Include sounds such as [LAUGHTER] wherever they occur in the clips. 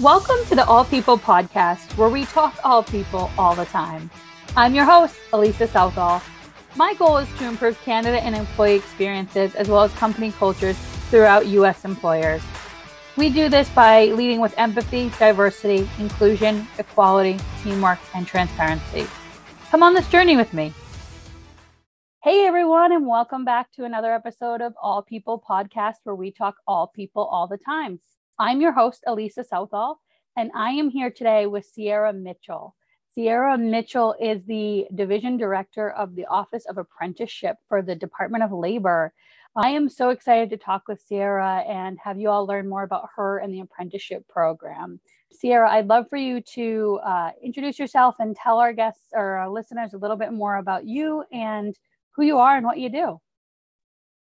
Welcome to the All People podcast, where we talk all people all the time. I'm your host, Elisa Southall. My goal is to improve candidate and employee experiences as well as company cultures throughout U.S. employers. We do this by leading with empathy, diversity, inclusion, equality, teamwork, and transparency. Come on this journey with me. Hey, everyone, and welcome back to another episode of All People Podcast, where we talk all people all the time. I'm your host, Elisa Southall, and I am here today with Cierra Mitchell. Cierra Mitchell is the Division Director of the Office of Apprenticeship for the Department of Labor. I am so excited to talk with Cierra and have you all learn more about her and the apprenticeship program. Cierra, I'd love for you to uh, introduce yourself and tell our guests or our listeners a little bit more about you and who you are and what you do.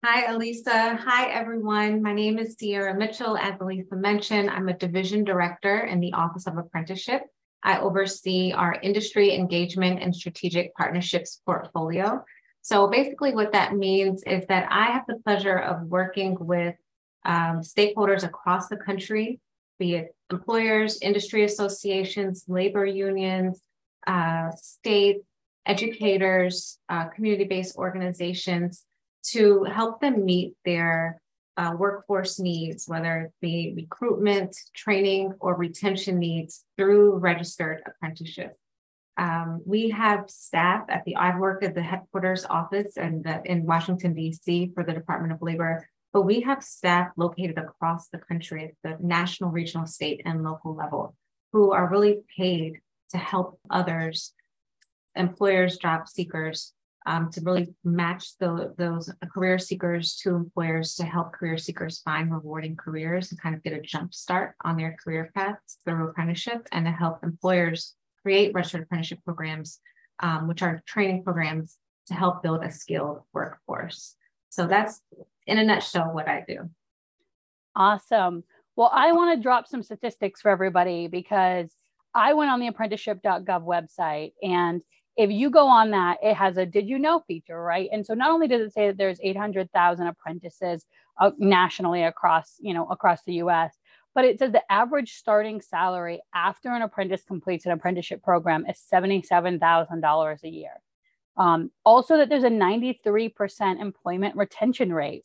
Hi, Elisa. Hi, everyone. My name is Cierra Mitchell. As Elisa mentioned, I'm a division director in the Office of Apprenticeship. I oversee our industry engagement and strategic partnerships portfolio. So basically, what that means is that I have the pleasure of working with um, stakeholders across the country, be it employers, industry associations, labor unions, uh, state, educators, uh, community based organizations to help them meet their uh, workforce needs, whether it be recruitment, training, or retention needs through registered apprenticeship. Um, we have staff at the, I work at the headquarters office and in Washington, D.C. for the Department of Labor, but we have staff located across the country at the national, regional, state, and local level who are really paid to help others, employers, job seekers, um, to really match the, those career seekers to employers to help career seekers find rewarding careers and kind of get a jump start on their career paths through apprenticeship and to help employers create registered apprenticeship programs, um, which are training programs to help build a skilled workforce. So that's in a nutshell what I do. Awesome. Well, I want to drop some statistics for everybody because I went on the apprenticeship.gov website and if you go on that, it has a did you know feature, right? And so not only does it say that there's 800,000 apprentices uh, nationally across, you know, across the US, but it says the average starting salary after an apprentice completes an apprenticeship program is $77,000 a year. Um, also, that there's a 93% employment retention rate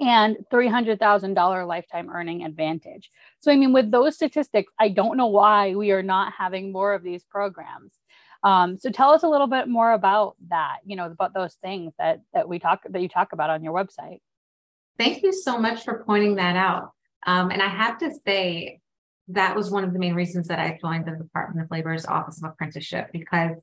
and $300,000 lifetime earning advantage. So, I mean, with those statistics, I don't know why we are not having more of these programs. Um, so tell us a little bit more about that, you know, about those things that that we talk that you talk about on your website. Thank you so much for pointing that out. Um, and I have to say that was one of the main reasons that I joined the Department of Labor's Office of Apprenticeship because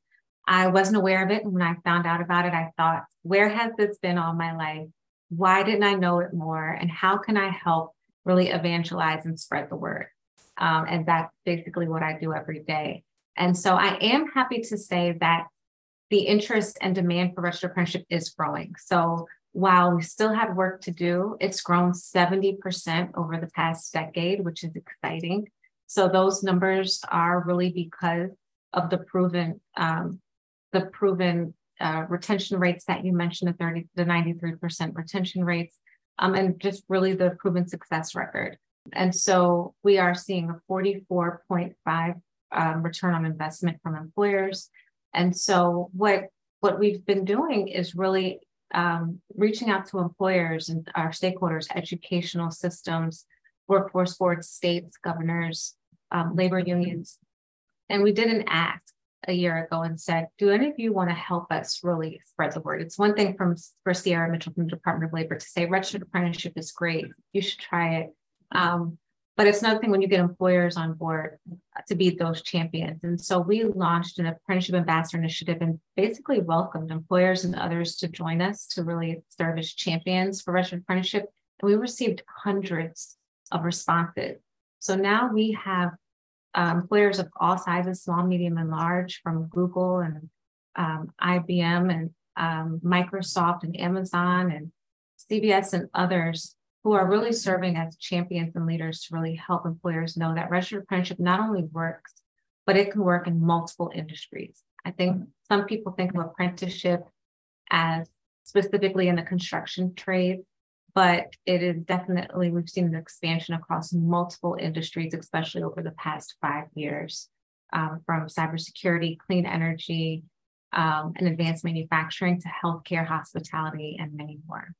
I wasn't aware of it. And when I found out about it, I thought, where has this been all my life? Why didn't I know it more? And how can I help really evangelize and spread the word? Um, and that's basically what I do every day. And so I am happy to say that the interest and demand for registered apprenticeship is growing. So while we still have work to do, it's grown 70% over the past decade, which is exciting. So those numbers are really because of the proven um, the proven uh, retention rates that you mentioned, the 30 the 93% retention rates, um, and just really the proven success record. And so we are seeing a 44.5 um, return on investment from employers. And so what what we've been doing is really um, reaching out to employers and our stakeholders, educational systems, workforce boards, states, governors, um, labor unions. And we did an ask a year ago and said, do any of you want to help us really spread the word? It's one thing from for Cierra Mitchell from the Department of Labor to say registered apprenticeship is great. You should try it. Um, but it's another thing when you get employers on board to be those champions. And so we launched an apprenticeship ambassador initiative and basically welcomed employers and others to join us to really serve as champions for Russian apprenticeship. And we received hundreds of responses. So now we have uh, employers of all sizes, small, medium, and large, from Google and um, IBM and um, Microsoft and Amazon and CBS and others who are really serving as champions and leaders to really help employers know that registered apprenticeship not only works, but it can work in multiple industries. I think some people think of apprenticeship as specifically in the construction trade, but it is definitely, we've seen an expansion across multiple industries, especially over the past five years, um, from cybersecurity, clean energy, um, and advanced manufacturing to healthcare, hospitality, and many more.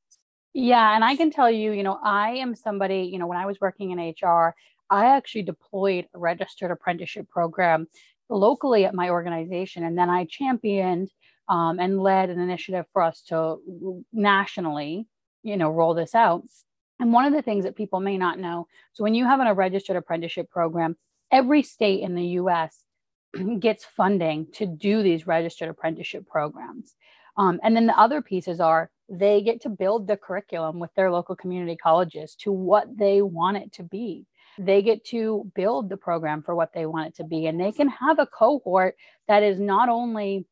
Yeah. And I can tell you, you know, I am somebody, you know, when I was working in HR, I actually deployed a registered apprenticeship program locally at my organization. And then I championed um, and led an initiative for us to nationally, you know, roll this out. And one of the things that people may not know so, when you have a registered apprenticeship program, every state in the US [CLEARS THROAT] gets funding to do these registered apprenticeship programs. Um, and then the other pieces are they get to build the curriculum with their local community colleges to what they want it to be. They get to build the program for what they want it to be. And they can have a cohort that is not only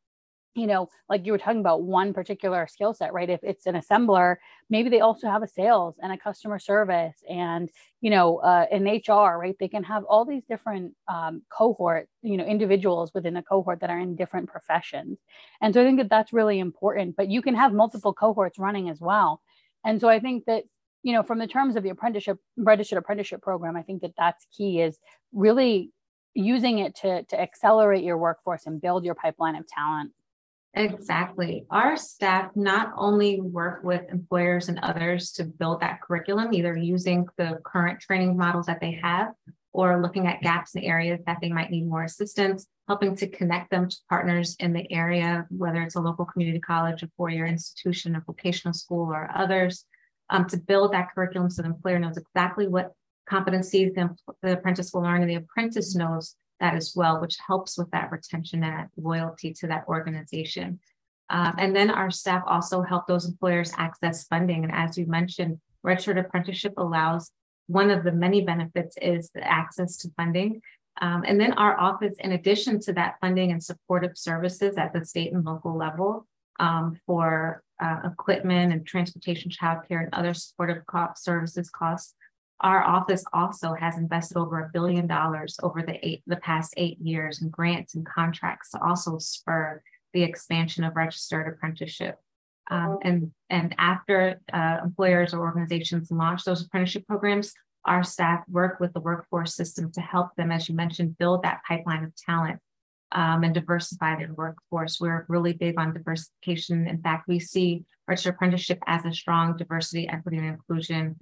you know, like you were talking about one particular skill set, right? If it's an assembler, maybe they also have a sales and a customer service and, you know, uh, an HR, right? They can have all these different um, cohort, you know, individuals within a cohort that are in different professions. And so I think that that's really important, but you can have multiple cohorts running as well. And so I think that, you know, from the terms of the apprenticeship, registered apprenticeship program, I think that that's key is really using it to, to accelerate your workforce and build your pipeline of talent. Exactly. Our staff not only work with employers and others to build that curriculum, either using the current training models that they have or looking at gaps in areas that they might need more assistance, helping to connect them to partners in the area, whether it's a local community college, a four-year institution, a vocational school, or others, um, to build that curriculum so the employer knows exactly what competencies the, the apprentice will learn and the apprentice knows that as well, which helps with that retention and loyalty to that organization. Um, and then our staff also help those employers access funding. And as you mentioned, registered apprenticeship allows one of the many benefits is the access to funding. Um, and then our office, in addition to that funding and supportive services at the state and local level um, for uh, equipment and transportation, childcare, and other supportive cost services costs, our office also has invested over a billion dollars over the eight the past eight years in grants and contracts to also spur the expansion of registered apprenticeship. Um, and and after uh, employers or organizations launch those apprenticeship programs, our staff work with the workforce system to help them, as you mentioned, build that pipeline of talent um, and diversify their workforce. We're really big on diversification. In fact, we see registered apprenticeship as a strong diversity, equity, and inclusion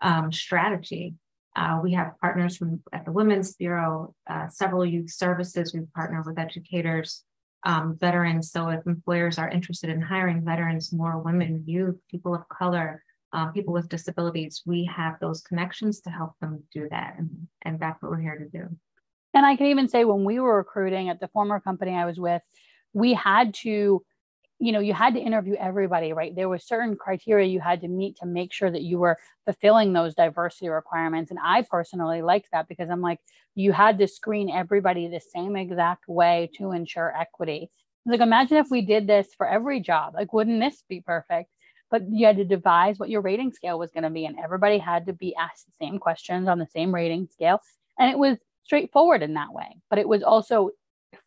um, strategy. Uh, we have partners from at the Women's Bureau, uh, several youth services. We partner with educators, um, veterans. So if employers are interested in hiring veterans, more women, youth, people of color, uh, people with disabilities, we have those connections to help them do that. And, and that's what we're here to do. And I can even say when we were recruiting at the former company I was with, we had to you know you had to interview everybody right? There were certain criteria you had to meet to make sure that you were fulfilling those diversity requirements and i personally liked that because i'm like you had to screen everybody the same exact way to ensure equity. Like imagine if we did this for every job like wouldn't this be perfect? But you had to devise what your rating scale was going to be and everybody had to be asked the same questions on the same rating scale and it was straightforward in that way but it was also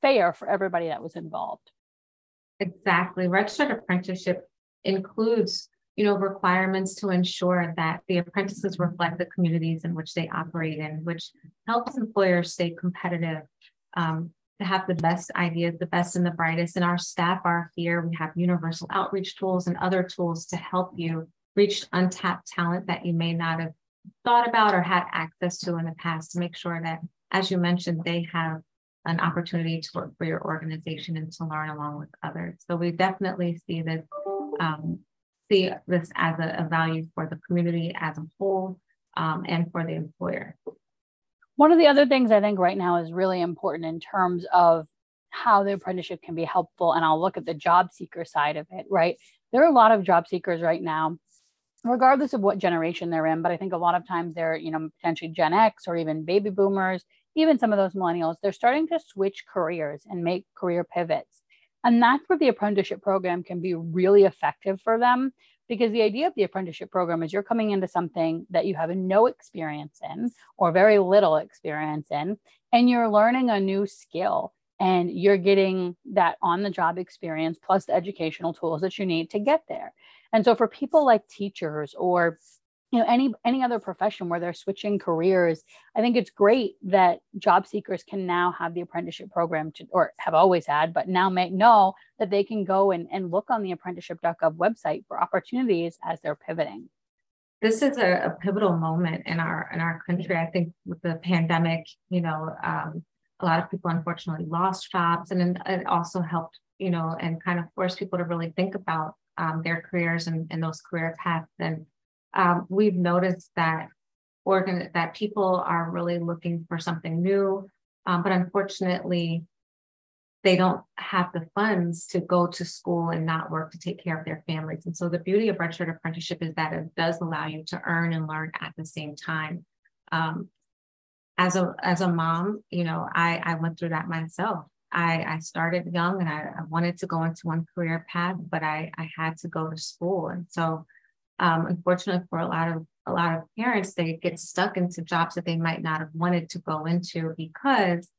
fair for everybody that was involved Exactly. Registered apprenticeship includes, you know, requirements to ensure that the apprentices reflect the communities in which they operate in, which helps employers stay competitive, um, to have the best ideas, the best and the brightest. And our staff are here. We have universal outreach tools and other tools to help you reach untapped talent that you may not have thought about or had access to in the past to make sure that, as you mentioned, they have an opportunity to work for your organization and to learn along with others. So we definitely see this um, see this as a, a, value for the community as a whole um, and for the employer. One of the other things I think right now is really important in terms of how the apprenticeship can be helpful, and I'll look at the job seeker side of it, right? There are a lot of job seekers right now, regardless of what generation they're in, but I think a lot of times they're, you know, potentially Gen X or even baby boomers even some of those millennials, they're starting to switch careers and make career pivots. And that's where the apprenticeship program can be really effective for them because the idea of the apprenticeship program is you're coming into something that you have no experience in or very little experience in, and you're learning a new skill and you're getting that on the job experience plus the educational tools that you need to get there. And so for people like teachers or you know any any other profession where they're switching careers i think it's great that job seekers can now have the apprenticeship program to, or have always had but now may know that they can go and, and look on the apprenticeship.gov website for opportunities as they're pivoting. This is a, a pivotal moment in our in our country. I think with the pandemic you know um, a lot of people unfortunately lost jobs and it also helped you know and kind of forced people to really think about um, their careers and, and those career paths and um, we've noticed that organ that people are really looking for something new, um, but unfortunately, they don't have the funds to go to school and not work to take care of their families. And so the beauty of registered apprenticeship is that it does allow you to earn and learn at the same time. Um, as a as a mom, you know, I I went through that myself. I, I started young and I, I wanted to go into one career path, but I, I had to go to school. And so um, unfortunately for a lot of a lot of parents they get stuck into jobs that they might not have wanted to go into because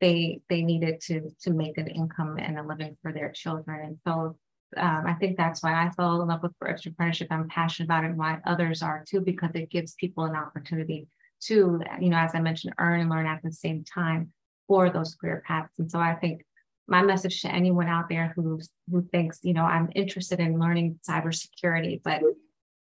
they they needed to to make an income and a living for their children and so um, I think that's why I fell in love with registered apprenticeship. I'm passionate about it and why others are too, because it gives people an opportunity to, you know, as I mentioned, earn and learn at the same time for those career paths. And so I think my message to anyone out there who's who thinks, you know, I'm interested in learning cybersecurity, but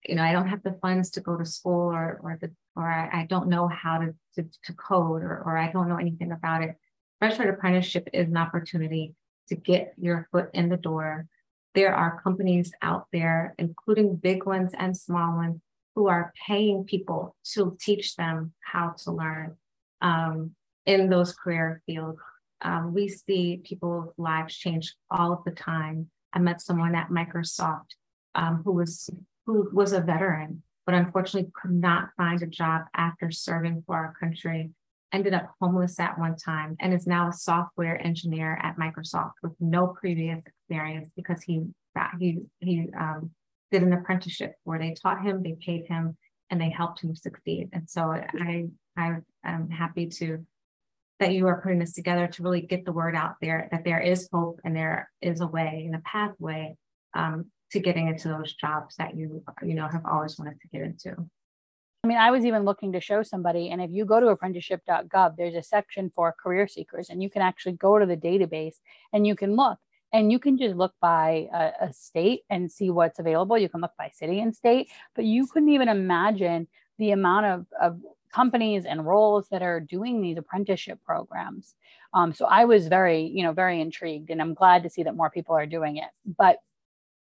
you know, I don't have the funds to go to school or or the or I, I don't know how to, to, to code or, or I don't know anything about it. Registered apprenticeship is an opportunity to get your foot in the door. There are companies out there, including big ones and small ones, who are paying people to teach them how to learn um, in those career fields. Um, we see people's lives change all of the time. I met someone at Microsoft um, who was who was a veteran, but unfortunately could not find a job after serving for our country, ended up homeless at one time, and is now a software engineer at Microsoft with no previous experience because he he he um, did an apprenticeship where they taught him, they paid him, and they helped him succeed. And so I I am happy to that you are putting this together to really get the word out there that there is hope and there is a way and a pathway um, to getting into those jobs that you you know have always wanted to get into I mean, I was even looking to show somebody, and if you go to apprenticeship.gov, there's a section for career seekers, and you can actually go to the database and you can look, and you can just look by a, a state and see what's available. You can look by city and state, but you couldn't even imagine the amount of, of companies and roles that are doing these apprenticeship programs. Um, so I was very, you know, very intrigued, and I'm glad to see that more people are doing it. But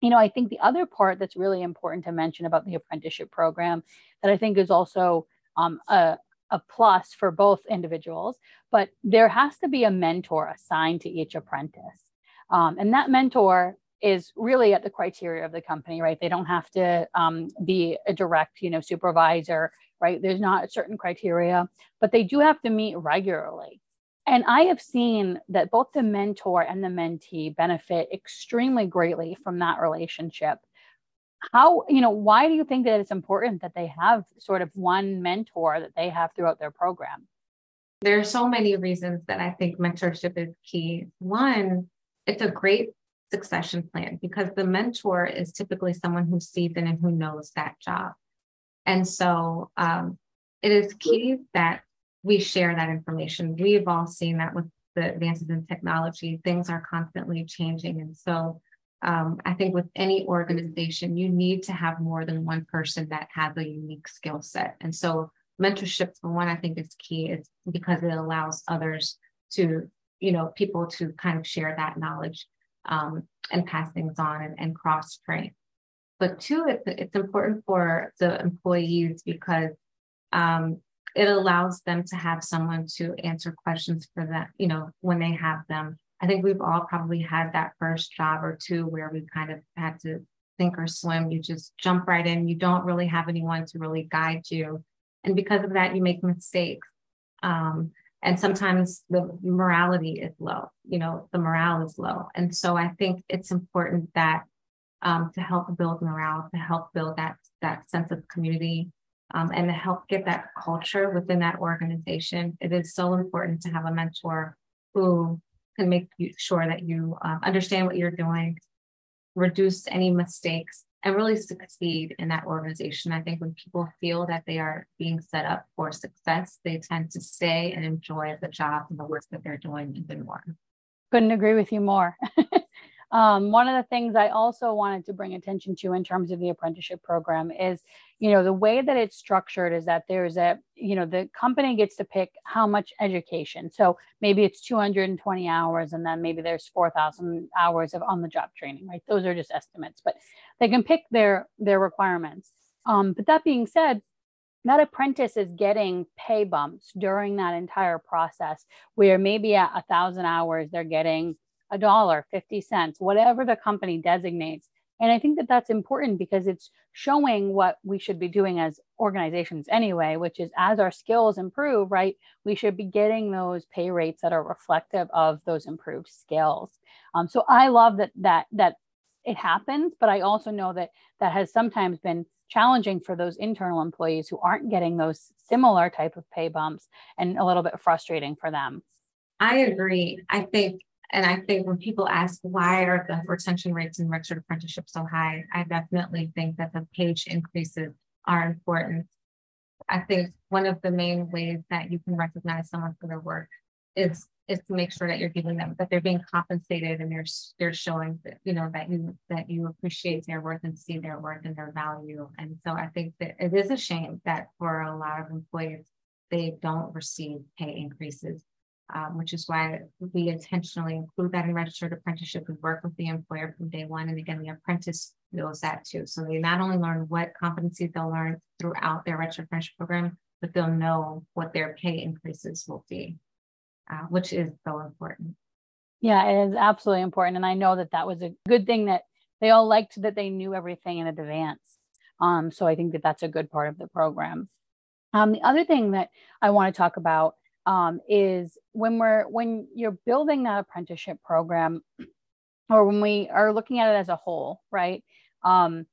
you know, I think the other part that's really important to mention about the apprenticeship program that I think is also um, a, a plus for both individuals, but there has to be a mentor assigned to each apprentice. Um, and that mentor is really at the criteria of the company, right? They don't have to um, be a direct, you know, supervisor, right? There's not a certain criteria, but they do have to meet regularly. And I have seen that both the mentor and the mentee benefit extremely greatly from that relationship. How, you know, why do you think that it's important that they have sort of one mentor that they have throughout their program? There are so many reasons that I think mentorship is key. One, it's a great succession plan because the mentor is typically someone who's seasoned and who knows that job. And so um, it is key that we share that information. We've all seen that with the advances in technology, things are constantly changing. And so um, I think with any organization, you need to have more than one person that has a unique skill set. And so mentorship, for one, I think is key. It's because it allows others to, you know, people to kind of share that knowledge um, and pass things on and, and cross train. But two, it's, it's important for the employees because um, it allows them to have someone to answer questions for them, you know, when they have them. I think we've all probably had that first job or two where we kind of had to think or swim. You just jump right in. You don't really have anyone to really guide you. And because of that, you make mistakes. Um, and sometimes the morality is low, you know, the morale is low. And so I think it's important that um, to help build morale, to help build that, that sense of community, um, and to help get that culture within that organization, it is so important to have a mentor who can make sure that you uh, understand what you're doing, reduce any mistakes, and really succeed in that organization. I think when people feel that they are being set up for success, they tend to stay and enjoy the job and the work that they're doing even more. Couldn't agree with you more. [LAUGHS] Um, one of the things I also wanted to bring attention to in terms of the apprenticeship program is, you know, the way that it's structured is that there's a, you know, the company gets to pick how much education. So maybe it's 220 hours and then maybe there's 4,000 hours of on the job training, right? Those are just estimates, but they can pick their their requirements. Um, but that being said, that apprentice is getting pay bumps during that entire process where maybe at a thousand hours they're getting a dollar, 50 cents, whatever the company designates. And I think that that's important because it's showing what we should be doing as organizations anyway, which is as our skills improve, right, we should be getting those pay rates that are reflective of those improved skills. Um, so I love that that that it happens, but I also know that that has sometimes been challenging for those internal employees who aren't getting those similar type of pay bumps and a little bit frustrating for them. I agree. I think and I think when people ask why are the retention rates in registered apprenticeship so high, I definitely think that the page increases are important. I think one of the main ways that you can recognize someone for their work is is to make sure that you're giving them that they're being compensated and they're they're showing that you know that you that you appreciate their worth and see their worth and their value. And so I think that it is a shame that for a lot of employees they don't receive pay increases um, which is why we intentionally include that in registered apprenticeship. We work with the employer from day one. And again, the apprentice knows that too. So they not only learn what competencies they'll learn throughout their registered apprenticeship program, but they'll know what their pay increases will be, uh, which is so important. Yeah, it is absolutely important. And I know that that was a good thing that they all liked that they knew everything in advance. Um, so I think that that's a good part of the program. Um, the other thing that I want to talk about um, is when we're when you're building that apprenticeship program or when we are looking at it as a whole right? Um,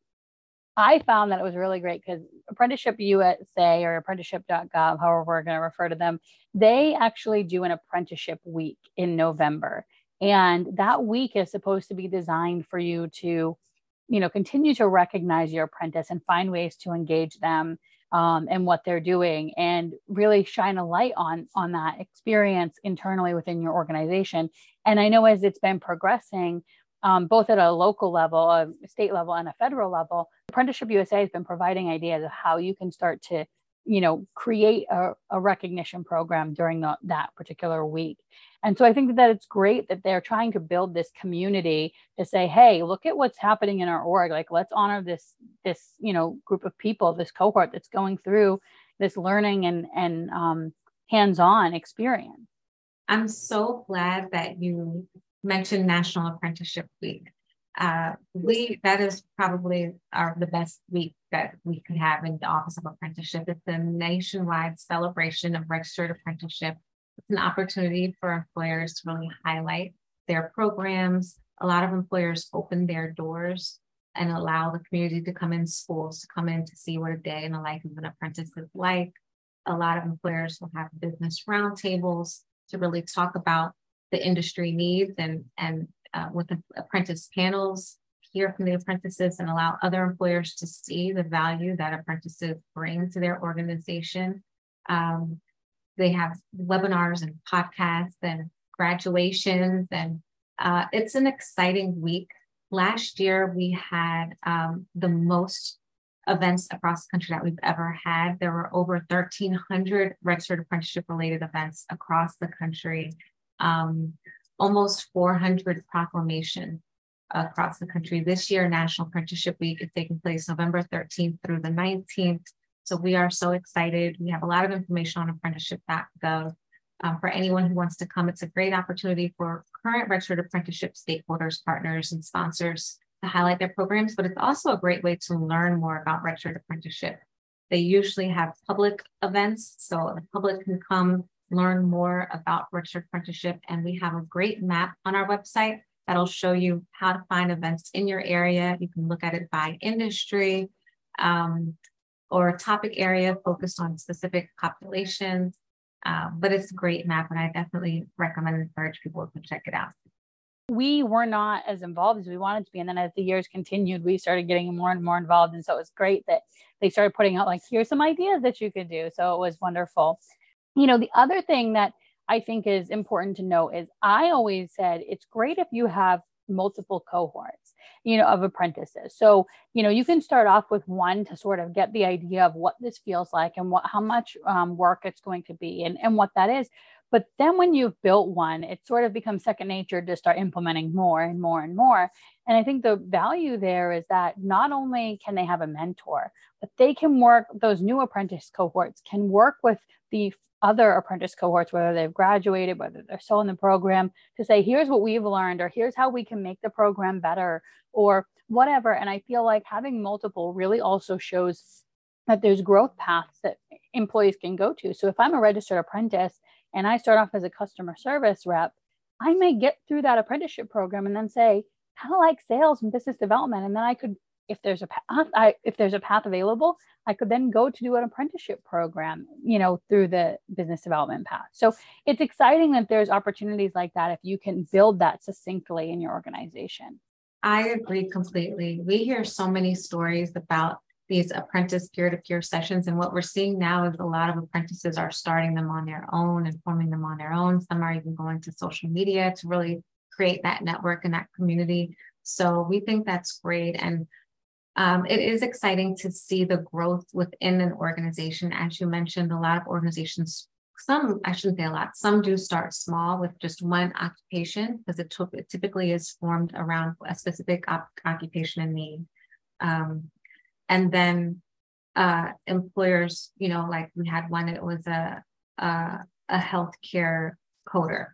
i found that it was really great because apprenticeship usa or apprenticeship.gov however we're going to refer to them they actually do an apprenticeship week in november. And that week is supposed to be designed for you to you know continue to recognize your apprentice and find ways to engage them um, and what they're doing and really shine a light on on that experience internally within your organization. And i know as it's been progressing um, both at a local level a state level and a federal level apprenticeship usa has been providing ideas of how you can start to you know create a, a recognition program during the, that particular week. And so i think that it's great that they're trying to build this community to say hey look at what's happening in our org. Like let's honor this this you know group of people this cohort that's going through this learning and and um, hands-on experience. I'm so glad that you mentioned national apprenticeship week. Uh, we that is probably our the best week that we could have in the Office of Apprenticeship. It's a nationwide celebration of registered apprenticeship. It's an opportunity for employers to really highlight their programs. A lot of employers open their doors and allow the community to come in, schools to come in to see what a day in the life of an apprentice is like. A lot of employers will have business roundtables to really talk about the industry needs and, and uh, with the apprentice panels, hear from the apprentices and allow other employers to see the value that apprentices bring to their organization. Um, they have webinars and podcasts and graduations, and uh, it's an exciting week. Last year, we had um, the most events across the country that we've ever had. There were over 1,300 registered apprenticeship related events across the country. Um, almost 400 proclamations across the country. This year, National Apprenticeship Week is taking place November 13th through the 19th. So we are so excited. We have a lot of information on apprenticeship.gov. Um, for anyone who wants to come, it's a great opportunity for current registered apprenticeship stakeholders, partners, and sponsors to highlight their programs, but it's also a great way to learn more about registered apprenticeship. They usually have public events, so the public can come learn more about registered apprenticeship. And we have a great map on our website that'll show you how to find events in your area. You can look at it by industry um, or topic area focused on specific populations. Uh, but it's a great map, and I definitely recommend and encourage people to check it out. we were not as involved as we wanted to be. And then as the years continued, we started getting more and more involved. And so it was great that they started putting out like, here's some ideas that you could do. So it was wonderful. You know, the other thing that I think is important to note is I always said it's great if you have multiple cohorts you know of apprentices. So you know you can start off with one to sort of get the idea of what this feels like and what how much um, work it's going to be and, and what that is. But then when you've built one it sort of becomes second nature to start implementing more and more and more. And i think the value there is that not only can they have a mentor but they can work those new apprentice cohorts can work with the other apprentice cohorts, whether they've graduated, whether they're still in the program, to say, here's what we've learned, or here's how we can make the program better, or whatever. And I feel like having multiple really also shows that there's growth paths that employees can go to. So if I'm a registered apprentice and I start off as a customer service rep, I may get through that apprenticeship program and then say, kind of like sales and business development. And then I could if there's a path, I, if there's a path available, I could then go to do an apprenticeship program, you know, through the business development path. So it's exciting that there's opportunities like that if you can build that succinctly in your organization. I agree completely. We hear so many stories about these apprentice peer-to-peer sessions and what we're seeing now is a lot of apprentices are starting them on their own and forming them on their own some are even going to social media to really create that network and that community so we think that's great and um, it is exciting to see the growth within an organization. As you mentioned, a lot of organizations, some, I shouldn't say a lot, some do start small with just one occupation because it, it typically is formed around a specific op- occupation and need. Um, and then uh, employers, you know, like we had one, it was a, a, a healthcare coder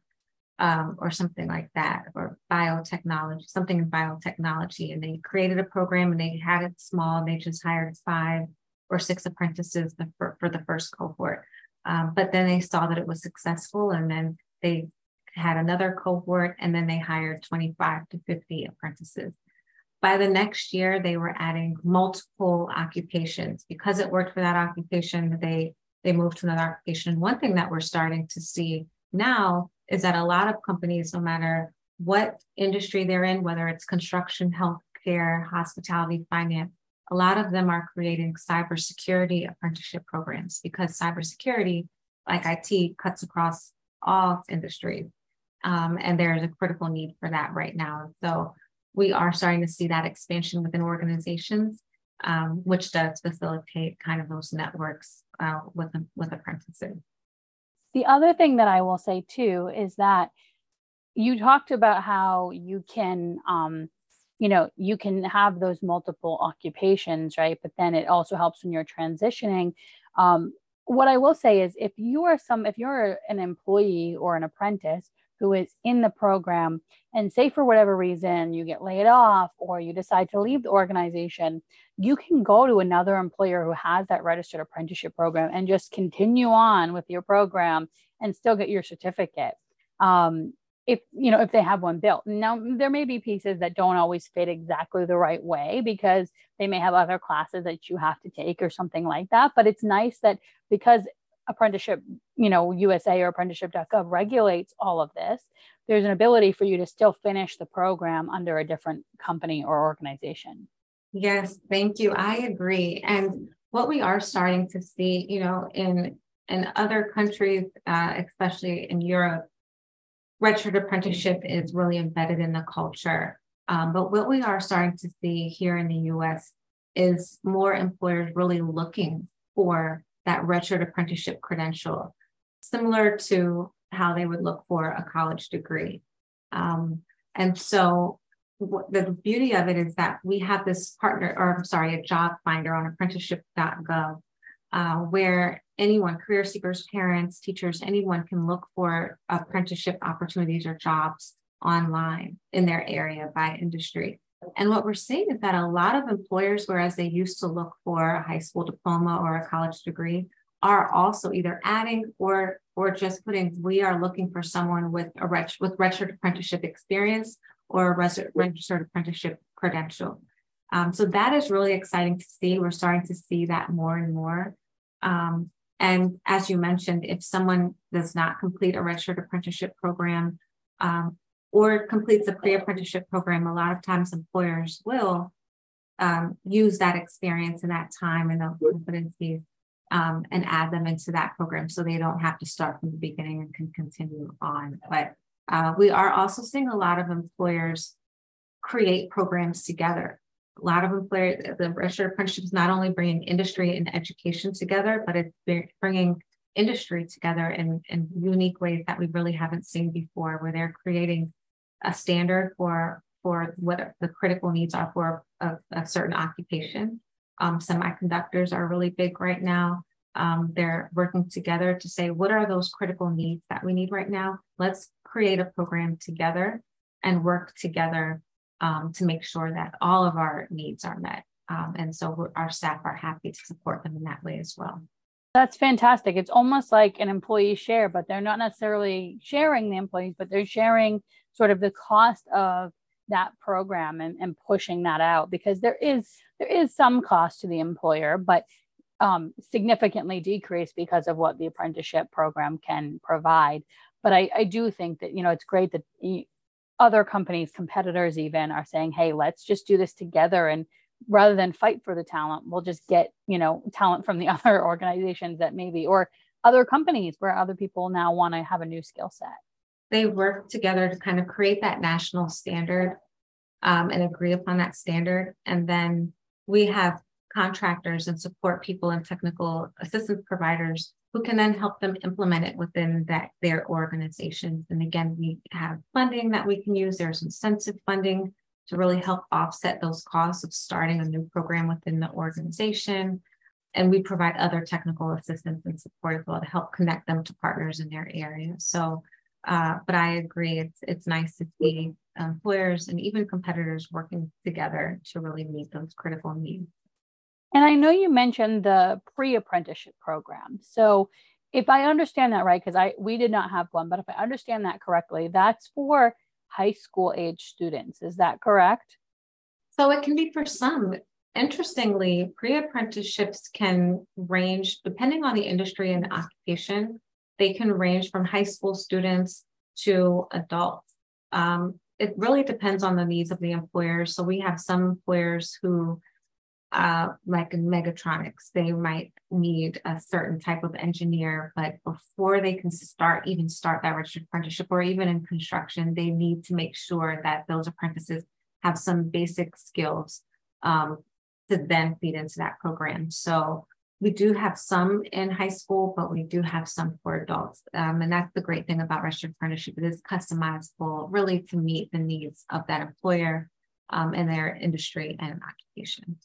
um, or something like that, or biotechnology, something in biotechnology. And they created a program and they had it small. They just hired five or six apprentices for, for the first cohort. Um, but then they saw that it was successful and then they had another cohort and then they hired 25 to 50 apprentices. By the next year, they were adding multiple occupations. Because it worked for that occupation, they they moved to another occupation. One thing that we're starting to see now is that a lot of companies, no matter what industry they're in, whether it's construction, healthcare, hospitality, finance, a lot of them are creating cybersecurity apprenticeship programs because cybersecurity, like IT, cuts across all industries. Um, and there's a critical need for that right now. So we are starting to see that expansion within organizations, um, which does facilitate kind of those networks uh, with, with apprentices. The other thing that I will say too is that you talked about how you can, um, you know, you can have those multiple occupations, right? But then it also helps when you're transitioning. Um, what I will say is if you are some, if you're an employee or an apprentice who is in the program. And say for whatever reason you get laid off or you decide to leave the organization you can go to another employer who has that registered apprenticeship program and just continue on with your program and still get your certificate. Um, if you know if they have one built. Now there may be pieces that don't always fit exactly the right way because they may have other classes that you have to take or something like that but it's nice that because apprenticeship, you know, USA or apprenticeship.gov regulates all of this, there's an ability for you to still finish the program under a different company or organization. Yes, thank you. I agree. And what we are starting to see, you know, in in other countries, uh, especially in Europe, registered apprenticeship is really embedded in the culture. Um, but what we are starting to see here in the US is more employers really looking for that registered apprenticeship credential, similar to how they would look for a college degree. Um, and so the beauty of it is that we have this partner, or I'm sorry, a job finder on apprenticeship.gov, uh, where anyone, career seekers, parents, teachers, anyone can look for apprenticeship opportunities or jobs online in their area by industry. And what we're seeing is that a lot of employers, whereas they used to look for a high school diploma or a college degree, are also either adding or or just putting we are looking for someone with a reg, with registered apprenticeship experience or a registered apprenticeship credential. Um, so that is really exciting to see. We're starting to see that more and more. Um, and as you mentioned, if someone does not complete a registered apprenticeship program, um, or completes a pre-apprenticeship program, a lot of times employers will um, use that experience and that time and those competencies um, and add them into that program so they don't have to start from the beginning and can continue on. But uh, we are also seeing a lot of employers create programs together. A lot of employers, the registered apprenticeship is not only bringing industry and education together, but it's bringing industry together in, in unique ways that we really haven't seen before, where they're creating a standard for for what the critical needs are for a, a certain occupation. Um, semiconductors are really big right now. Um, they're working together to say, what are those critical needs that we need right now? Let's create a program together and work together um, to make sure that all of our needs are met. Um, and so our staff are happy to support them in that way as well. That's fantastic. It's almost like an employee share, but they're not necessarily sharing the employees, but they're sharing sort of the cost of that program and, and pushing that out because there is there is some cost to the employer, but um, significantly decreased because of what the apprenticeship program can provide. But I, I do think that you know it's great that other companies, competitors even, are saying, "Hey, let's just do this together." And rather than fight for the talent, we'll just get you know talent from the [LAUGHS] other organizations that maybe or other companies where other people now want to have a new skill set. They work together to kind of create that national standard um, and agree upon that standard, and then we have contractors and support people and technical assistance providers who can then help them implement it within that their organizations. And again, we have funding that we can use. There's incentive funding to really help offset those costs of starting a new program within the organization. And we provide other technical assistance and support as well to help connect them to partners in their area. So, uh, but I agree, it's it's nice to see employers and even competitors working together to really meet those critical needs. And I know you mentioned the pre-apprenticeship program. So if I understand that right, because I we did not have one, but if I understand that correctly, that's for high school age students. Is that correct? So it can be for some. Interestingly, pre-apprenticeships can range depending on the industry and the occupation. They can range from high school students to adults. Um, it really depends on the needs of the employer. So we have some employers who uh, like in mechatronics, they might need a certain type of engineer, but before they can start, even start that registered apprenticeship, or even in construction, they need to make sure that those apprentices have some basic skills um, to then feed into that program. So we do have some in high school, but we do have some for adults. Um, and that's the great thing about registered apprenticeship. It is customizable really to meet the needs of that employer um, and their industry and occupation.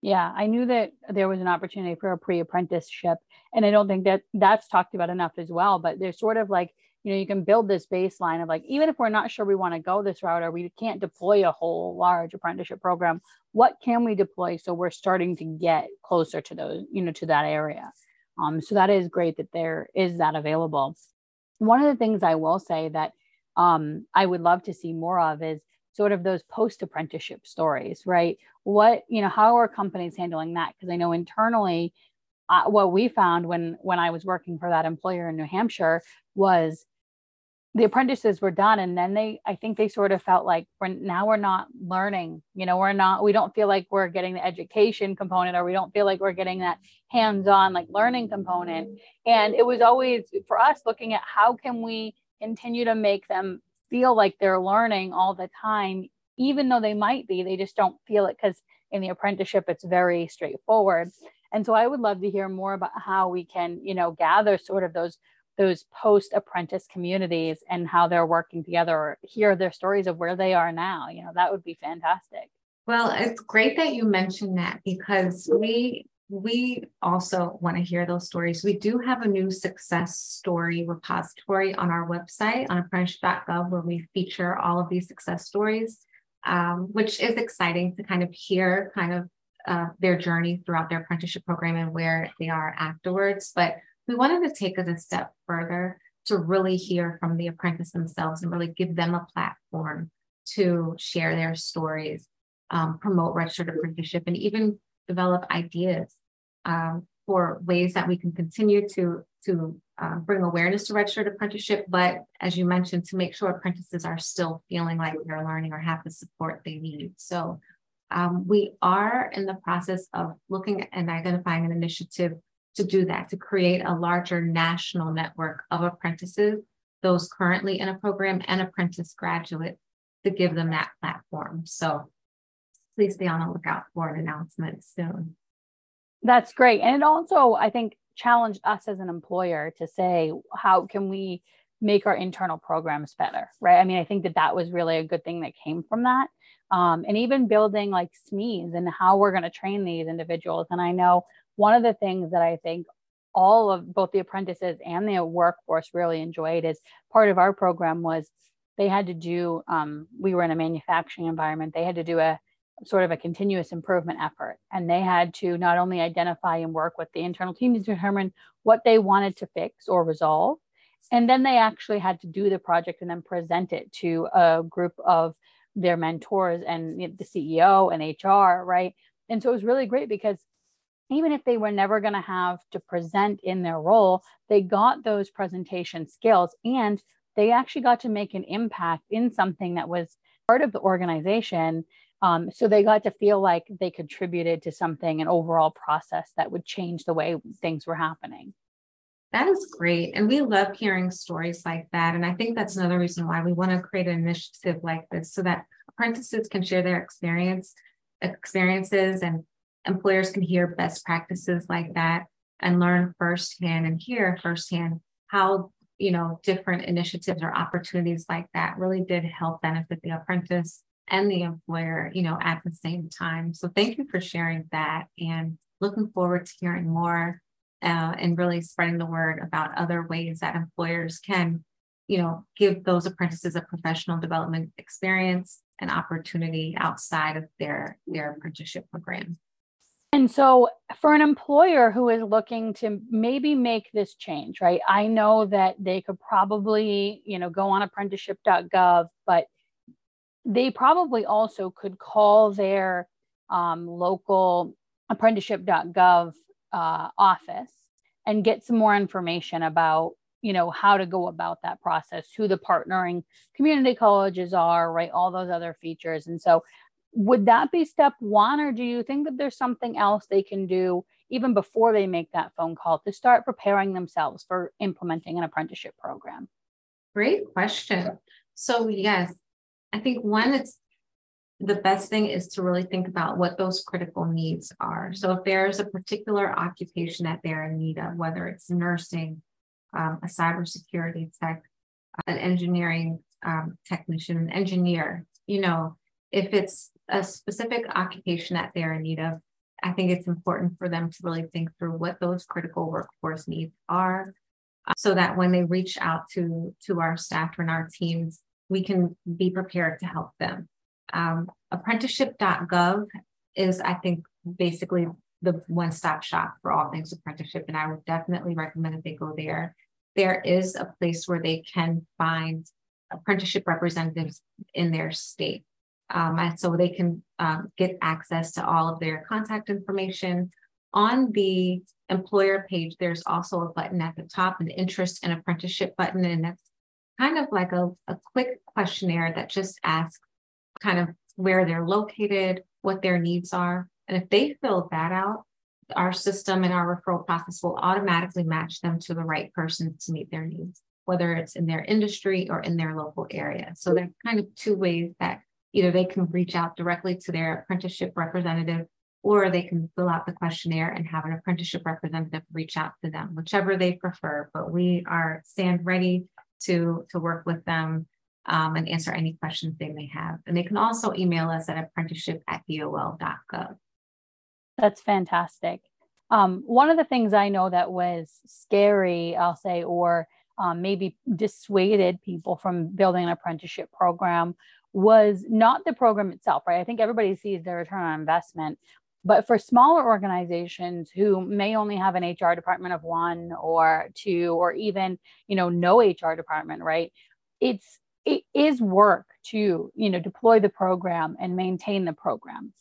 Yeah, I knew that there was an opportunity for a pre-apprenticeship, and I don't think that that's talked about enough as well. But there's sort of like you know you can build this baseline of like even if we're not sure we want to go this route or we can't deploy a whole large apprenticeship program, what can we deploy so we're starting to get closer to those you know to that area. Um, so that is great that there is that available. One of the things I will say that um, I would love to see more of is sort of those post apprenticeship stories, right? What, you know, how are companies handling that? Because I know internally, uh, what we found when when I was working for that employer in New Hampshire was the apprentices were done and then they i think they sort of felt like we're now we're not learning you know we're not we don't feel like we're getting the education component or we don't feel like we're getting that hands-on like learning component and it was always for us looking at how can we continue to make them feel like they're learning all the time, even though they might be, they just don't feel it because in the apprenticeship, it's very straightforward. And so I would love to hear more about how we can, you know, gather sort of those those post apprentice communities and how they're working together or hear their stories of where they are now. You know, that would be fantastic. Well, it's great that you mentioned that because we we also want to hear those stories. We do have a new success story repository on our website on apprenticeship.gov where we feature all of these success stories, um, which is exciting to kind of hear kind of uh, their journey throughout their apprenticeship program and where they are afterwards. But we wanted to take it a step further to really hear from the apprentice themselves and really give them a platform to share their stories, um, promote registered apprenticeship, and even develop ideas um, for ways that we can continue to to uh, bring awareness to registered apprenticeship, but as you mentioned, to make sure apprentices are still feeling like they're learning or have the support they need. So um, we are in the process of looking and identifying an initiative to do that, to create a larger national network of apprentices, those currently in a program and apprentice graduates, to give them that platform. So please stay on the lookout for an announcement soon. That's great. And it also, I think, challenged us as an employer to say, how can we make our internal programs better? Right. I mean, I think that that was really a good thing that came from that. Um, and even building like SMEs and how we're going to train these individuals. And I know one of the things that I think all of both the apprentices and the workforce really enjoyed is part of our program was they had to do um, we were in a manufacturing environment they had to do a sort of a continuous improvement effort. And they had to not only identify and work with the internal team to determine what they wanted to fix or resolve, and then they actually had to do the project and then present it to a group of their mentors and the CEO and HR, right? And so it was really great because even if they were never going to have to present in their role, they got those presentation skills and they actually got to make an impact in something that was part of the organization um, so they got to feel like they contributed to something, an overall process that would change the way things were happening. That is great. And we love hearing stories like that. And I think that's another reason why we want to create an initiative like this so that apprentices can share their experience, experiences, and employers can hear best practices like that and learn firsthand and hear firsthand how you know different initiatives or opportunities like that really did help benefit the apprentice and the employer, you know, at the same time. So thank you for sharing that and looking forward to hearing more uh, and really spreading the word about other ways that employers can, you know, give those apprentices a professional development experience and opportunity outside of their their apprenticeship program. And so, for an employer who is looking to maybe make this change, right? I know that they could probably, you know, go on apprenticeship.gov, but they probably also could call their um, local apprenticeship.gov uh, office and get some more information about you know how to go about that process who the partnering community colleges are right all those other features and so would that be step one or do you think that there's something else they can do even before they make that phone call to start preparing themselves for implementing an apprenticeship program great question so yes I think one, it's the best thing is to really think about what those critical needs are. So if there's a particular occupation that they're in need of, whether it's nursing, um, a cybersecurity tech, an engineering um, technician, an engineer, you know, if it's a specific occupation that they're in need of, I think it's important for them to really think through what those critical workforce needs are uh, so that when they reach out to to our staff and our teams we can be prepared to help them. Um, apprenticeship.gov is, I think, basically the one stop shop for all things apprenticeship. And I would definitely recommend that they go there. There is a place where they can find apprenticeship representatives in their state. Um, so they can um, get access to all of their contact information. On the employer page, there's also a button at the top, an interest and apprenticeship button, and that's kind of like a, a quick questionnaire that just asks kind of where they're located, what their needs are. And if they fill that out, our system and our referral process will automatically match them to the right person to meet their needs, whether it's in their industry or in their local area. So there's kind of two ways that either they can reach out directly to their apprenticeship representative or they can fill out the questionnaire and have an apprenticeship representative reach out to them, whichever they prefer. But we are stand ready to, to work with them um, and answer any questions they may have. And they can also email us at apprenticeship at dol.gov. That's fantastic. Um, one of the things I know that was scary, I'll say, or um, maybe dissuaded people from building an apprenticeship program was not the program itself, right? I think everybody sees the return on investment, but for smaller organizations who may only have an HR department of one or two, or even, you know, no HR department, right? It's, it is work to, you know, deploy the program and maintain the program.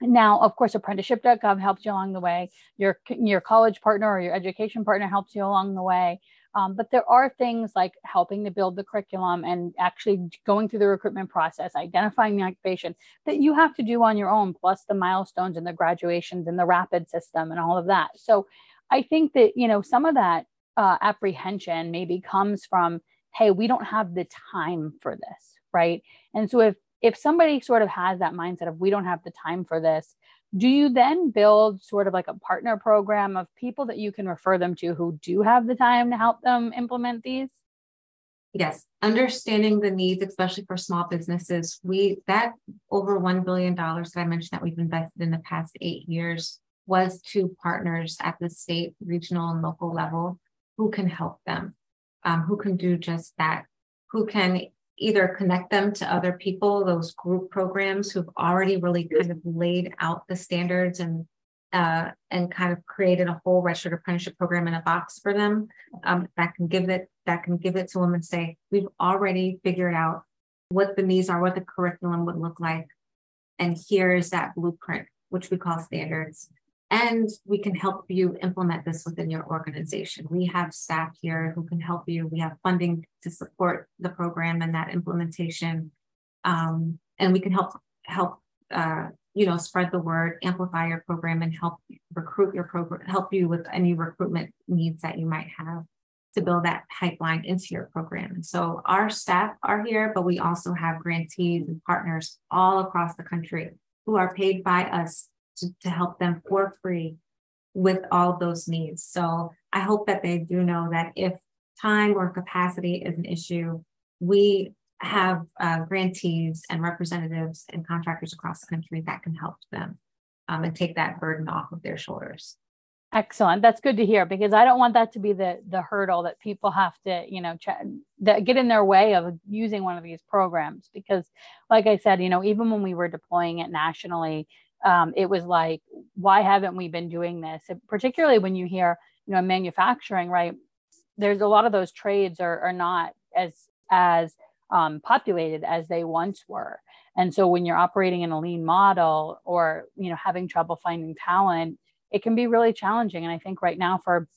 Now, of course, apprenticeship.gov helps you along the way. Your, your college partner or your education partner helps you along the way. Um, but there are things like helping to build the curriculum and actually going through the recruitment process, identifying the occupation that you have to do on your own, plus the milestones and the graduations and the RAPIDS system and all of that. So I think that, you know, some of that uh, apprehension maybe comes from, hey, we don't have the time for this, right? And so if if somebody sort of has that mindset of we don't have the time for this, do you then build sort of like a partner program of people that you can refer them to who do have the time to help them implement these? Yes, understanding the needs, especially for small businesses. We that over one billion dollars that I mentioned that we've invested in the past eight years was to partners at the state, regional, and local level who can help them, um, who can do just that, who can either connect them to other people, those group programs who've already really kind of laid out the standards and uh, and kind of created a whole registered apprenticeship program in a box for them um, that can give it that can give it to them and say we've already figured out what the needs are, what the curriculum would look like, and here is that blueprint, which we call standards and we can help you implement this within your organization. We have staff here who can help you. We have funding to support the program and that implementation, um, and we can help help uh, you know spread the word, amplify your program, and help recruit your program, help you with any recruitment needs that you might have to build that pipeline into your program. And so our staff are here, but we also have grantees and partners all across the country who are paid by us to, to help them for free with all those needs. So I hope that they do know that if time or capacity is an issue, we have uh, grantees and representatives and contractors across the country that can help them um, and take that burden off of their shoulders. Excellent. That's good to hear because I don't want that to be the the hurdle that people have to, you know, ch- that get in their way of using one of these programs. Because, like I said, you know, even when we were deploying it nationally, um, it was like, why haven't we been doing this? particularly when you hear, you know, manufacturing, right? There's a lot of those trades are, are not as as um, populated as they once were. And so when you're operating in a lean model or you know having trouble finding talent, it can be really challenging. And I think right now for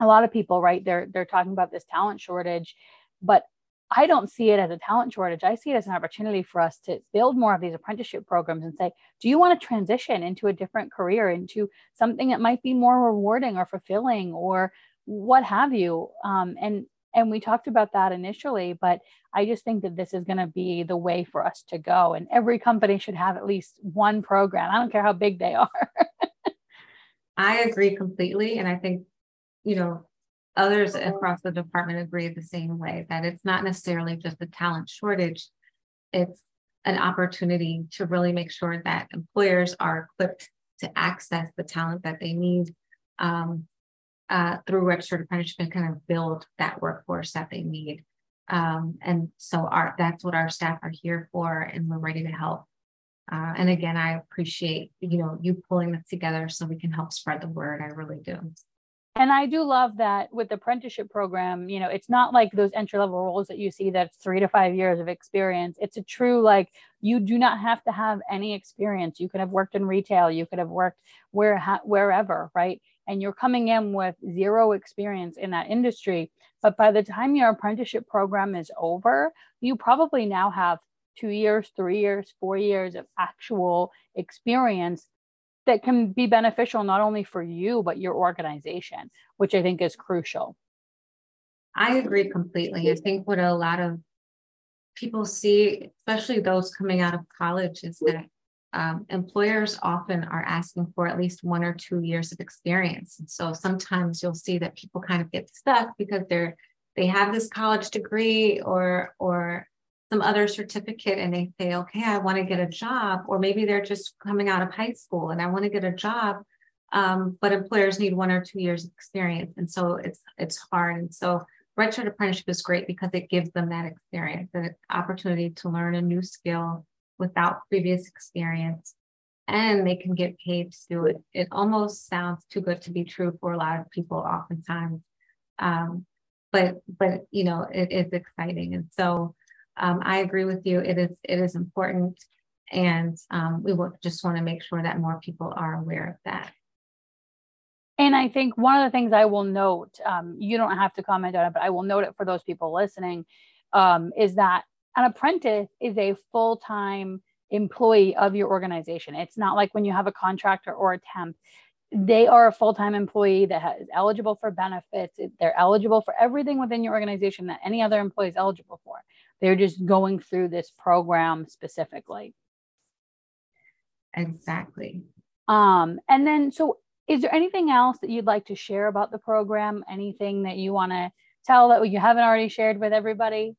a lot of people, right, they're they're talking about this talent shortage, but I don't see it as a talent shortage. I see it as an opportunity for us to build more of these apprenticeship programs and say, do you want to transition into a different career, into something that might be more rewarding or fulfilling or what have you? Um, and and we talked about that initially, but I just think that this is going to be the way for us to go. And every company should have at least one program. I don't care how big they [LAUGHS] are. I agree completely. And I think, you know, Others across the department agree the same way that it's not necessarily just a talent shortage, it's an opportunity to really make sure that employers are equipped to access the talent that they need um, uh, through registered apprenticeship and kind of build that workforce that they need. Um, and so our that's what our staff are here for, and we're ready to help. Uh, and again, I appreciate you know you pulling this together so we can help spread the word. I really do and I do love that with the apprenticeship program, you know, it's not like those entry level roles that you see that's three to five years of experience. It's a true, like, you do not have to have any experience. You could have worked in retail, you could have worked where, wherever, right? And you're coming in with zero experience in that industry. But by the time your apprenticeship program is over, you probably now have two years, three years, four years of actual experience that can be beneficial not only for you but your organization which i think is crucial. I agree completely. I think what a lot of people see especially those coming out of college is that um, employers often are asking for at least one or two years of experience. And so sometimes you'll see that people kind of get stuck because they're they have this college degree or or some other certificate and they say, okay, I want to get a job, or maybe they're just coming out of high school and I want to get a job, um, but employers need one or two years of experience, and so it's it's hard. And so registered apprenticeship is great because it gives them that experience, an opportunity to learn a new skill without previous experience, and they can get paid to do it. It almost sounds too good to be true for a lot of people, oftentimes. Um, but but you know it is exciting, and so um, I agree with you. It is it is important, and um, we will just want to make sure that more people are aware of that. And I think one of the things I will note, um, you don't have to comment on it, but I will note it for those people listening, um, is that an apprentice is a full time employee of your organization. It's not like when you have a contractor or a temp. They are a full time employee that is eligible for benefits. They're eligible for everything within your organization that any other employee is eligible for. They're just going through this program specifically. Exactly. Um, and then, so is there anything else that you'd like to share about the program? Anything that you want to tell that you haven't already shared with everybody?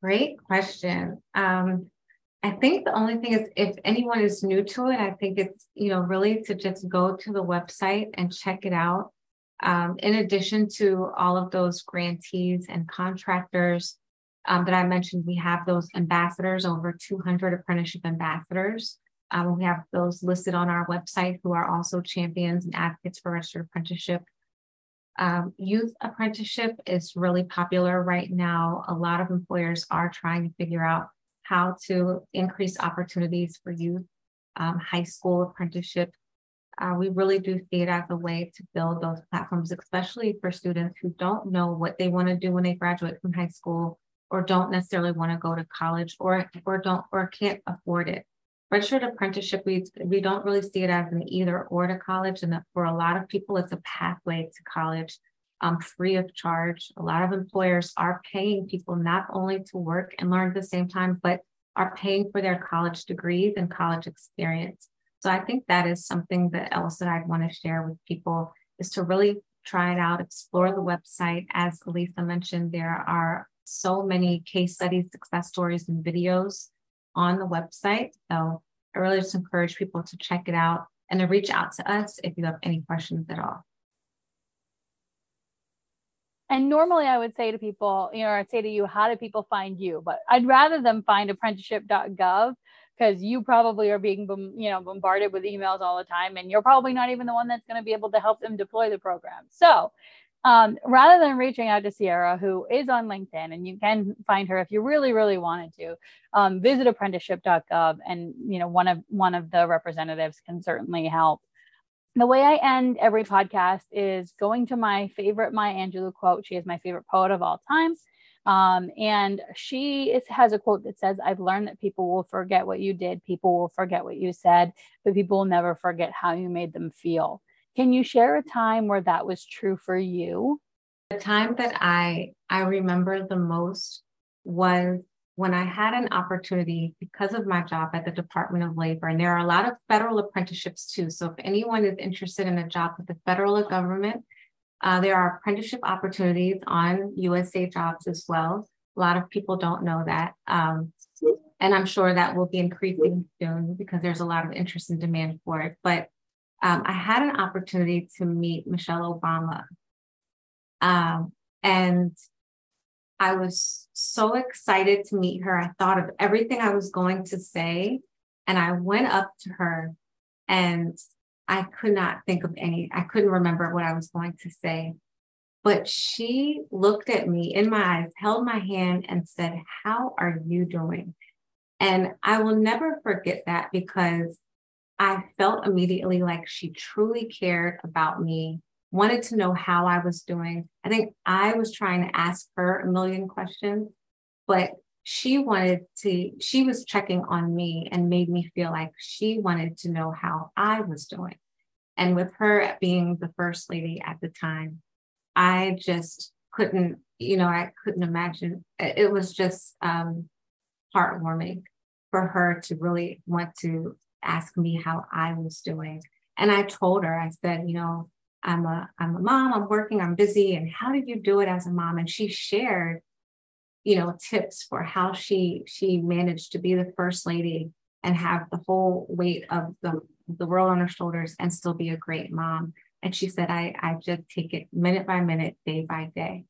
Great question. Um, I think the only thing is if anyone is new to it, I think it's, you know, really to just go to the website and check it out. Um, in addition to all of those grantees and contractors um, that I mentioned, we have those ambassadors, over 200 apprenticeship ambassadors. Um, we have those listed on our website who are also champions and advocates for registered apprenticeship. Um, youth apprenticeship is really popular right now. A lot of employers are trying to figure out how to increase opportunities for youth. Um, high school apprenticeship uh, we really do see it as a way to build those platforms, especially for students who don't know what they want to do when they graduate from high school or don't necessarily want to go to college or or don't or can't afford it. Registered apprenticeship, we, we don't really see it as an either or to college. And for a lot of people, it's a pathway to college um, free of charge. A lot of employers are paying people not only to work and learn at the same time, but are paying for their college degrees and college experience. So I think that is something that else that I'd want to share with people is to really try it out, explore the website. As Elisa mentioned, there are so many case studies, success stories, and videos on the website. So I really just encourage people to check it out and to reach out to us if you have any questions at all. And normally I would say to people, you know, I'd say to you, how do people find you? But I'd rather them find apprenticeship.gov because you probably are being you know bombarded with emails all the time and you're probably not even the one that's going to be able to help them deploy the program so um, rather than reaching out to Cierra, who is on LinkedIn, and you can find her if you really, really wanted to, um, visit apprenticeship.gov, and you know one of one of the representatives can certainly help. The way I end every podcast is going to my favorite Maya Angelou quote. She is my favorite poet of all time. Um, and she is, has a quote that says, I've learned that people will forget what you did, people will forget what you said, but people will never forget how you made them feel. Can you share a time where that was true for you? The time that I I remember the most was when I had an opportunity because of my job at the Department of Labor. And there are a lot of federal apprenticeships too. So if anyone is interested in a job with the federal government, uh, there are apprenticeship opportunities on USA Jobs as well. A lot of people don't know that. Um, and I'm sure that will be increasing soon because there's a lot of interest and demand for it. But um, I had an opportunity to meet Michelle Obama. Um, and I was so excited to meet her. I thought of everything I was going to say. And I went up to her and I could not think of any, I couldn't remember what I was going to say. But she looked at me in my eyes, held my hand, and said, How are you doing? And I will never forget that because I felt immediately like she truly cared about me, wanted to know how I was doing. I think I was trying to ask her a million questions, but she wanted to, she was checking on me and made me feel like she wanted to know how I was doing. And with her being the first lady at the time, I just couldn't, you know, I couldn't imagine. It was just um, heartwarming for her to really want to ask me how I was doing. And I told her, I said, you know, I'm a I'm a mom, I'm working, I'm busy. And how did you do it as a mom? And she shared you know tips for how she she managed to be the first lady and have the whole weight of the the world on her shoulders and still be a great mom. And she said i i just take it minute by minute day by day.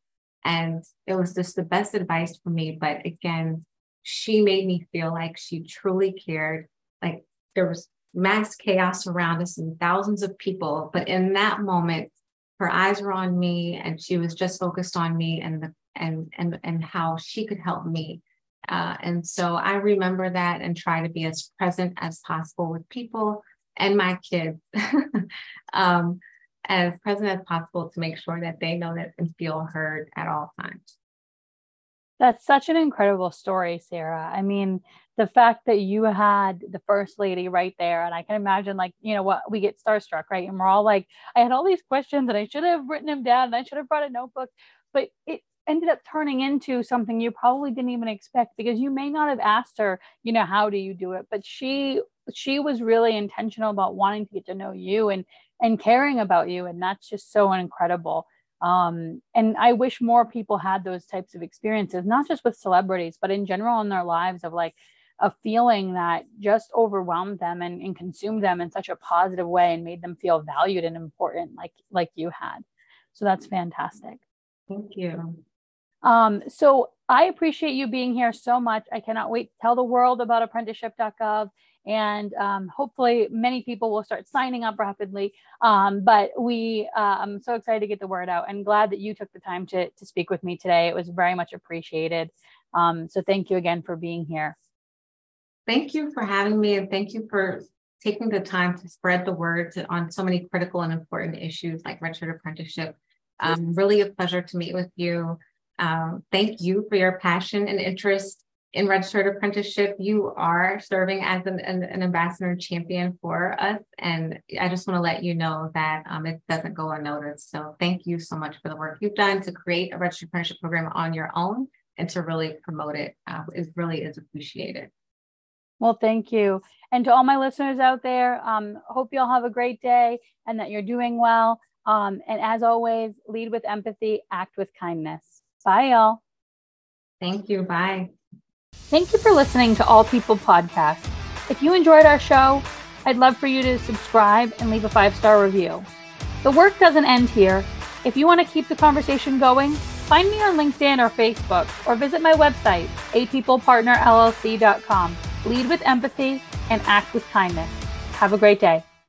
And it was just the best advice for me but again she made me feel like she truly cared. Like there was mass chaos around us and thousands of people but in that moment her eyes were on me and she was just focused on me and the and and and how she could help me. Uh, and so I remember that and try to be as present as possible with people and my kids [LAUGHS] um, as present as possible to make sure that they know that and feel heard at all times. That's such an incredible story, Sarah. I mean, the fact that you had the first lady right there, and I can imagine, like, you know, what we get starstruck, right? And we're all like, I had all these questions and I should have written them down and I should have brought a notebook, but it ended up turning into something you probably didn't even expect because you may not have asked her, you know, how do you do it? But she she was really intentional about wanting to get to know you and and caring about you. And that's just so incredible. Um, and I wish more people had those types of experiences, not just with celebrities, but in general in their lives of like a feeling that just overwhelmed them and, and consumed them in such a positive way and made them feel valued and important like like you had. So that's fantastic. Thank you. Um, so I appreciate you being here so much. I cannot wait to tell the world about apprenticeship.gov and um, hopefully many people will start signing up rapidly. Um, but we, uh, I'm so excited to get the word out and glad that you took the time to, to speak with me today. It was very much appreciated. Um, so thank you again for being here. Thank you for having me and thank you for taking the time to spread the word on so many critical and important issues like registered apprenticeship. Um, really a pleasure to meet with you. Um, thank you for your passion and interest in registered apprenticeship, you are serving as an, an, an, ambassador champion for us. And I just want to let you know that um, it doesn't go unnoticed. So thank you so much for the work you've done to create a registered apprenticeship program on your own and to really promote it. Uh, it really is appreciated. Well, thank you. And to all my listeners out there, um, hope you all have a great day and that you're doing well. Um, and as always, lead with empathy, act with kindness. Bye, y'all. Thank you. Bye. Thank you for listening to All People Podcast. If you enjoyed our show, I'd love for you to subscribe and leave a five star review. The work doesn't end here. If you want to keep the conversation going, find me on LinkedIn or Facebook or visit my website, apeoplepartnerllc.com. Lead with empathy and act with kindness. Have a great day.